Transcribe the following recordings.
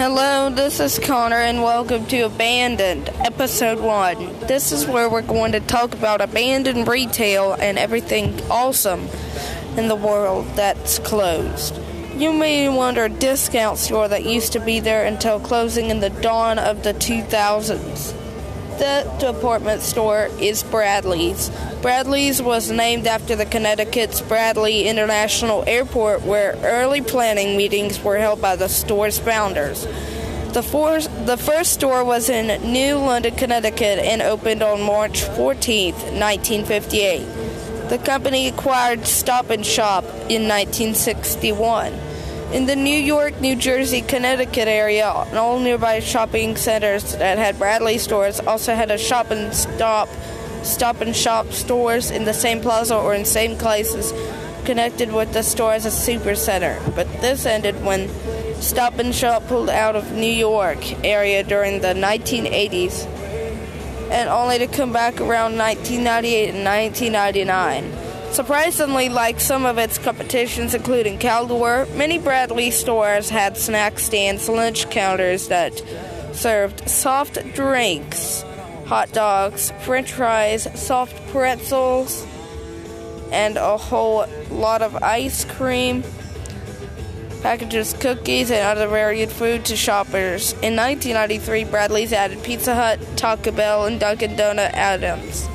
Hello, this is Connor, and welcome to Abandoned, Episode 1. This is where we're going to talk about abandoned retail and everything awesome in the world that's closed. You may wonder a discount store that used to be there until closing in the dawn of the 2000s. The department store is Bradlees. Bradlees was named after the Connecticut's Bradley International Airport, where early planning meetings were held by the store's founders. The, for- the first store was in New London, Connecticut, and opened on March 14, 1958. The company acquired Stop and Shop in 1961. In the New York, New Jersey, Connecticut area, all nearby shopping centers that had Bradley stores also had a shop and stop, stop and shop stores in the same plaza or in same places connected with the store as a super center. But this ended when Stop and Shop pulled out of New York area during the 1980s and only to come back around 1998 and 1999. Surprisingly, like some of its competitions, including Caldor, many Bradley stores had snack stands, lunch counters that served soft drinks, hot dogs, french fries, soft pretzels, and a whole lot of ice cream, packages, cookies, and other varied food to shoppers. In 1993, Bradlees added Pizza Hut, Taco Bell, and Dunkin' Donut items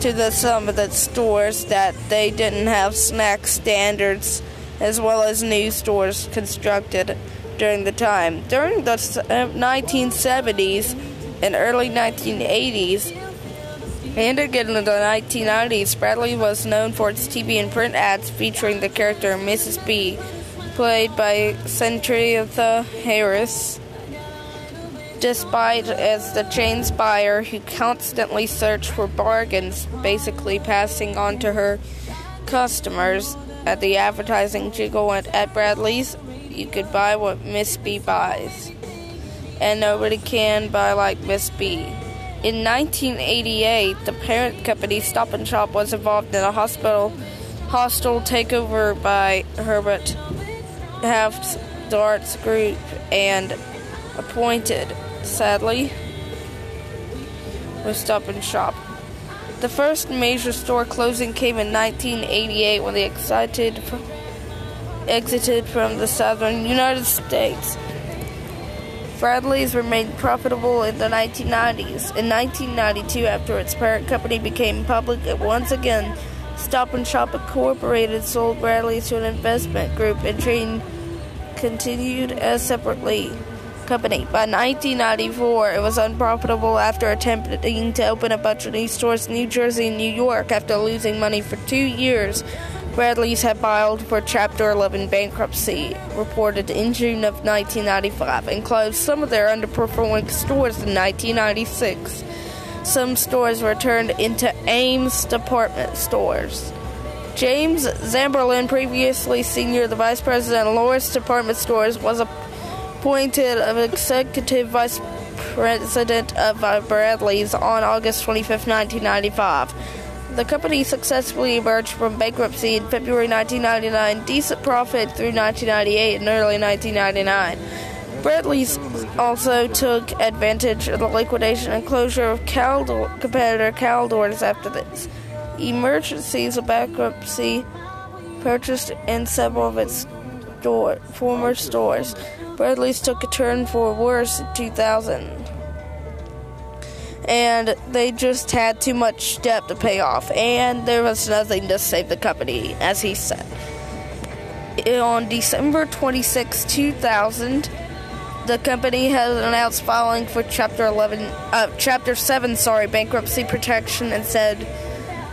to the some of the stores that they didn't have snack standards as well as new stores constructed during the time. During the 1970s uh, and early 1980s and again in the 1990s, Bradley was known for its TV and print ads featuring the character Mrs. B, played by Centriatha Harris despite as the chain's buyer who constantly searched for bargains, basically passing on to her customers at the advertising jingle at Bradlees, you could buy what Miss B buys. And nobody can buy like Miss B. In 1988, the parent company Stop and Shop was involved in a hospital hostile takeover by Herbert Haft's Darts Group and appointed sadly, was Stop and Shop. The first major store closing came in 1988 when they exited from, exited from the southern United States. Bradlees remained profitable in the 1990s. In 1992, after its parent company became public, it once again Stop and Shop Incorporated sold Bradlees to an investment group and train continued as separately company. By 1994, it was unprofitable after attempting to open a bunch of new stores in New Jersey and New York after losing money for two years. Bradlees had filed for Chapter 11 bankruptcy, reported in June of 1995, and closed some of their underperforming stores in 1996. Some stores were turned into Ames department stores. James Zamberlin, previously senior the vice president of Loris Department Stores, was a appointed executive vice president of uh, Bradlees on August 25, 1995. The company successfully emerged from bankruptcy in February 1999, decent profit through 1998 and early 1999. Bradlees also took advantage of the liquidation and closure of Caldor, competitor Caldors after this. Emergencies of bankruptcy purchased in several of its store, former stores. Bradlees took a turn for worse in 2000. And they just had too much debt to pay off, and there was nothing to save the company, as he said. On December 26, 2000, the company has announced filing for Chapter 11, uh, Chapter 7, sorry, bankruptcy protection, and said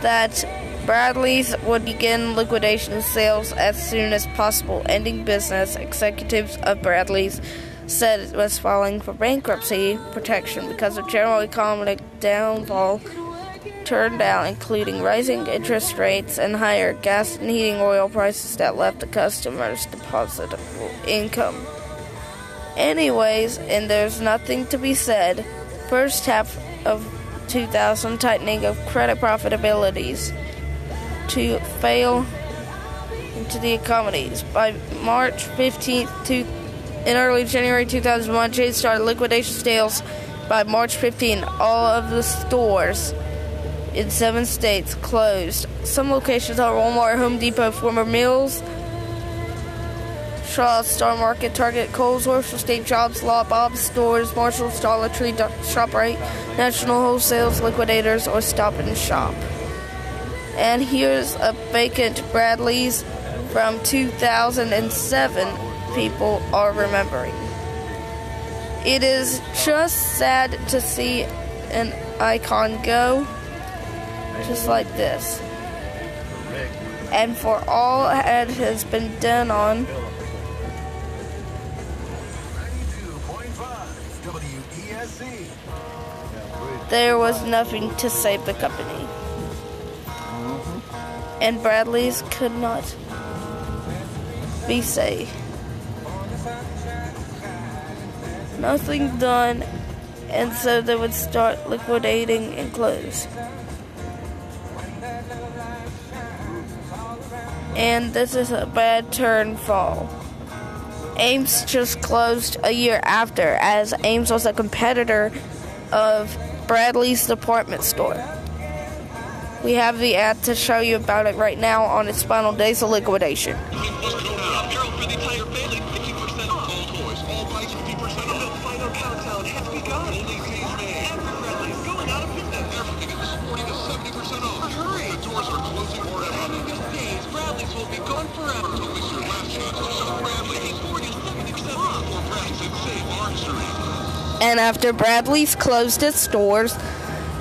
that Bradlees would begin liquidation sales as soon as possible, ending business. Executives of Bradlees said it was filing for bankruptcy protection because of general economic downfall turned down, including rising interest rates and higher gas and heating oil prices that left the customers depositable income. Anyways, and there's nothing to be said. First half of 2000 tightening of credit profitabilities to fail into the economies. By March 15th, In early January 2001, Chase started liquidation sales. By March 15, all of the stores in seven states closed. Some locations are Walmart, Home Depot, former Mills, Shaw, Star Market, Target, Kohl's, Worcester State Jobs, Law, Bob's Stores, Marshall's, Dollar Tree, ShopRite, National Wholesales, Liquidators, or Stop and Shop. And here's a vacant Bradlees from 2007 people are remembering. It is just sad to see an icon go just like this. And for all that has been done on there was nothing to save the company. And Bradlees could not be saved. Nothing done, and so they would start liquidating and close. And this is a bad turn fall. Ames just closed a year after, as Ames was a competitor of Bradlees department store. We have the ad to show you about it right now on its final days of liquidation. And after Bradlees closed its stores,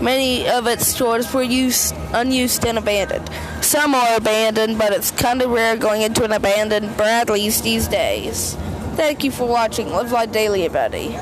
many of its stores were used, unused and abandoned. Some are abandoned, but it's kind of rare going into an abandoned Bradlees these days. Thank you for watching Live Life Daily, everybody.